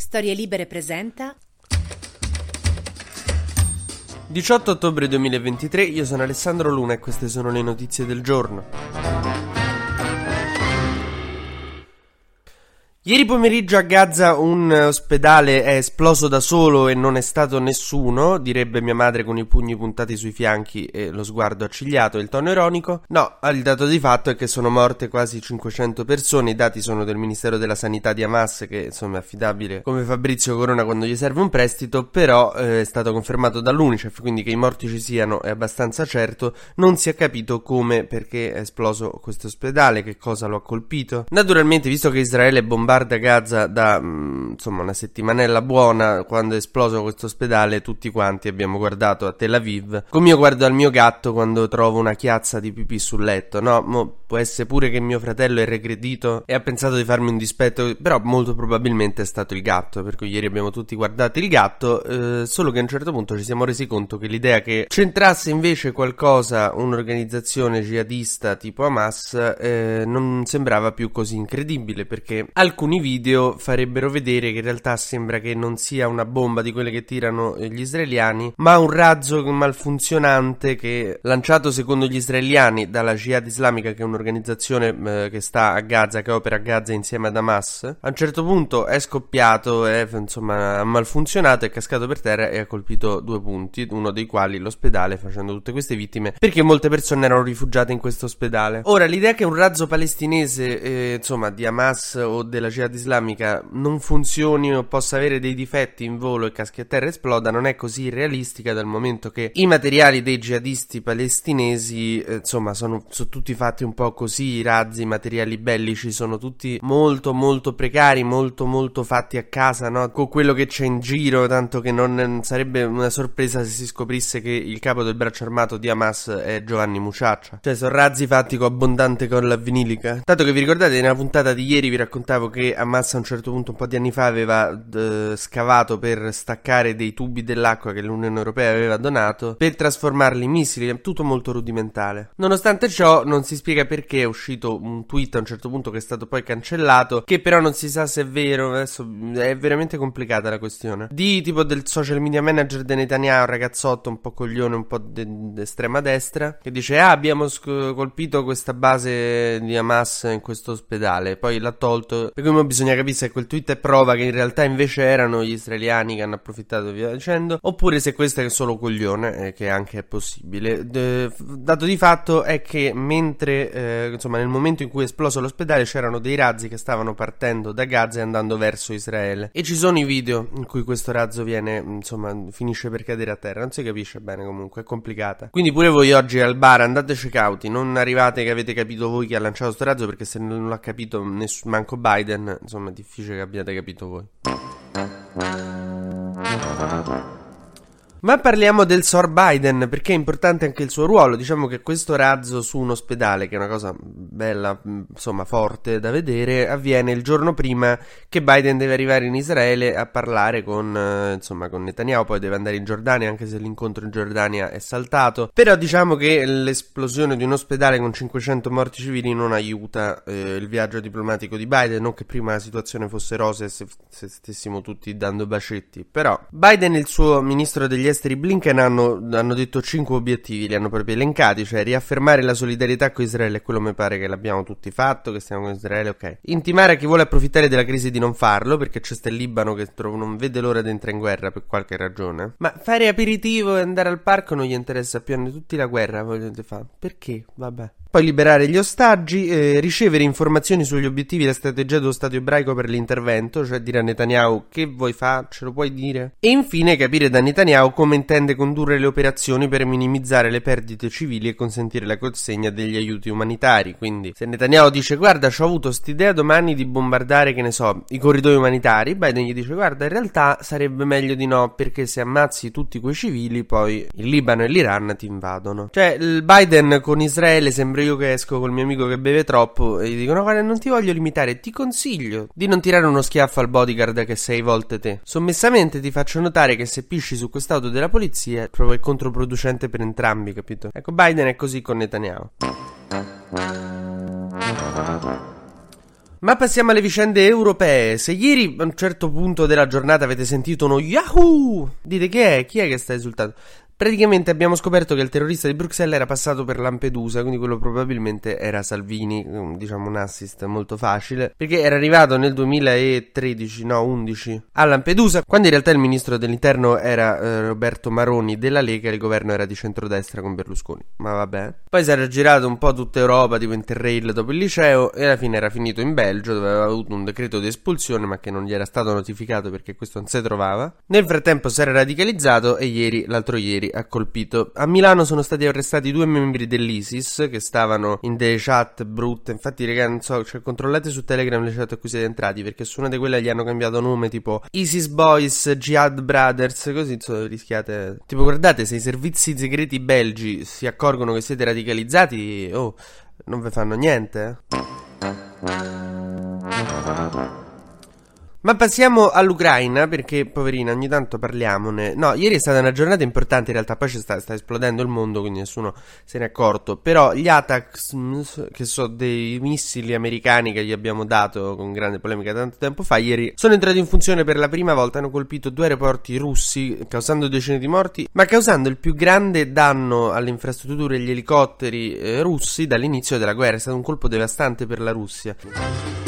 Storie Libere presenta 18 ottobre 2023, io sono Alessandro Luna e queste sono le notizie del giorno. Ieri pomeriggio a Gaza un ospedale è esploso da solo e non è stato nessuno, direbbe mia madre con i pugni puntati sui fianchi e lo sguardo accigliato e il tono ironico. No, il dato di fatto è che sono morte quasi 500 persone, i dati sono del Ministero della Sanità di Hamas che insomma è affidabile come Fabrizio Corona quando gli serve un prestito, però eh, è stato confermato dall'UNICEF, quindi che i morti ci siano è abbastanza certo, non si è capito come, perché è esploso questo ospedale, che cosa lo ha colpito. Naturalmente, visto che Israele bombarda bombarda Gaza da mm, insomma una settimanella buona quando è esploso questo ospedale tutti quanti abbiamo guardato a Tel Aviv. Come io guardo al mio gatto quando trovo una chiazza di pipì sul letto no? Mo può essere pure che mio fratello è regredito e ha pensato di farmi un dispetto però molto probabilmente è stato il gatto per cui ieri abbiamo tutti guardato il gatto eh, solo che a un certo punto ci siamo resi conto che l'idea che centrasse invece qualcosa un'organizzazione jihadista tipo Hamas eh, non sembrava più così incredibile perché alcuni alcuni video farebbero vedere che in realtà sembra che non sia una bomba di quelle che tirano gli israeliani, ma un razzo malfunzionante che lanciato secondo gli israeliani dalla Jihad Islamica, che è un'organizzazione eh, che sta a Gaza, che opera a Gaza insieme ad Hamas, a un certo punto è scoppiato, è, insomma, ha malfunzionato, è cascato per terra e ha colpito due punti, uno dei quali l'ospedale, facendo tutte queste vittime, perché molte persone erano rifugiate in questo ospedale. Ora, l'idea che un razzo palestinese, eh, insomma, di Hamas o della jihad islamica non funzioni o possa avere dei difetti in volo e caschi a terra esploda non è così realistica dal momento che i materiali dei jihadisti palestinesi eh, insomma sono, sono, tutti fatti un po' così i razzi, i materiali bellici sono tutti molto molto precari molto molto fatti a casa no? con quello che c'è in giro tanto che non sarebbe una sorpresa se si scoprisse che il capo del braccio armato di Hamas è Giovanni Muciaccia cioè sono razzi fatti con abbondante colla vinilica tanto che vi ricordate nella puntata di ieri vi raccontavo che Hamas a un certo punto, un po' di anni fa, aveva d- scavato per staccare dei tubi dell'acqua che l'Unione Europea aveva donato per trasformarli in missili, tutto molto rudimentale. Nonostante ciò, non si spiega perché è uscito un tweet a un certo punto che è stato poi cancellato, che però non si sa se è vero, adesso è veramente complicata la questione. Di tipo del social media manager di Netanyahu, un ragazzotto un po' coglione, un po' d'estrema de- destra, che dice ah abbiamo sc- colpito questa base di Hamas in questo ospedale, poi l'ha tolto, per cui bisogna capire se quel tweet è prova che in realtà invece erano gli israeliani che hanno approfittato via dicendo, oppure se questo è solo coglione, eh, che anche è possibile. De, dato di fatto è che mentre, eh, insomma, nel momento in cui è esploso l'ospedale c'erano dei razzi che stavano partendo da Gaza e andando verso Israele. E ci sono i video in cui questo razzo viene, insomma, finisce per cadere a terra. Non si capisce bene comunque, è complicata. Quindi pure voi oggi al bar andateci cauti, non arrivate che avete capito voi chi ha lanciato questo razzo, perché se non l'ha capito nessuno, manco Biden, insomma è difficile che abbiate capito voi. Ma parliamo del Sor Biden perché è importante anche il suo ruolo. Diciamo che questo razzo su un ospedale, che è una cosa bella, insomma, forte da vedere, avviene il giorno prima che Biden deve arrivare in Israele a parlare con, eh, insomma, con Netanyahu. Poi deve andare in Giordania, anche se l'incontro in Giordania è saltato. Però diciamo che l'esplosione di un ospedale con 500 morti civili non aiuta eh, il viaggio diplomatico di Biden. Non che prima la situazione fosse rosa e se, se stessimo tutti dando bacetti. Però Biden e il suo ministro degli esteri Blinken hanno, hanno, detto cinque obiettivi, li hanno proprio elencati, cioè riaffermare la solidarietà con Israele, quello mi pare che l'abbiamo tutti fatto, che stiamo con Israele, ok. Intimare a chi vuole approfittare della crisi di non farlo, perché c'è sta il Libano che non vede l'ora di entrare in guerra per qualche ragione. Ma fare aperitivo e andare al parco non gli interessa più, hanno tutti la guerra, vogliono fare. Perché? Vabbè. Poi liberare gli ostaggi, eh, ricevere informazioni sugli obiettivi e la strategia dello Stato ebraico per l'intervento, cioè dire a Netanyahu che vuoi fare, ce lo puoi dire. E infine capire da Netanyahu come intende condurre le operazioni per minimizzare le perdite civili e consentire la consegna degli aiuti umanitari. Quindi se Netanyahu dice guarda ho avuto quest'idea domani di bombardare, che ne so, i corridoi umanitari, Biden gli dice guarda in realtà sarebbe meglio di no perché se ammazzi tutti quei civili poi il Libano e l'Iran ti invadono. Cioè il Biden con Israele sembra io che esco col mio amico che beve troppo e gli dico no guarda non ti voglio limitare, ti consiglio di non tirare uno schiaffo al bodyguard che sei volte te. Sommessamente ti faccio notare che se pisci su quest'auto della polizia è proprio il controproducente per entrambi, capito? Ecco, Biden è così con Netanyahu. Ma passiamo alle vicende europee. Se ieri a un certo punto della giornata avete sentito uno Yahoo! Dite che è? Chi è che sta esultando? Praticamente abbiamo scoperto che il terrorista di Bruxelles era passato per Lampedusa, quindi quello probabilmente era Salvini, diciamo un assist molto facile, perché era arrivato nel 2013, no 11, a Lampedusa, quando in realtà il ministro dell'interno era eh, Roberto Maroni della Lega e il governo era di centrodestra con Berlusconi, ma vabbè. Poi si era girato un po' tutta Europa, tipo Interrail dopo il liceo, e alla fine era finito in Belgio, dove aveva avuto un decreto di espulsione, ma che non gli era stato notificato perché questo non si trovava. Nel frattempo si era radicalizzato e ieri, l'altro ieri, ha colpito. A Milano sono stati arrestati due membri dell'ISIS che stavano in delle chat brutte. Infatti, raga, non so, cioè, controllate su Telegram le chat a cui siete entrati perché su una di quelle gli hanno cambiato nome tipo ISIS Boys, Jihad Brothers, così insomma, rischiate. Tipo, guardate, se i servizi segreti belgi si accorgono che siete radicalizzati, oh, non vi fanno niente. Ma passiamo all'Ucraina perché, poverina, ogni tanto parliamone. No, ieri è stata una giornata importante in realtà, poi sta, sta, esplodendo il mondo, quindi nessuno se ne è accorto. Però gli ATACMS, che sono dei missili americani che gli abbiamo dato con grande polemica tanto tempo fa, ieri sono entrati in funzione per la prima volta, hanno colpito due aeroporti russi, causando decine di morti, ma causando il più grande danno alle infrastrutture e agli elicotteri eh, russi dall'inizio della guerra. È stato un colpo devastante per la Russia.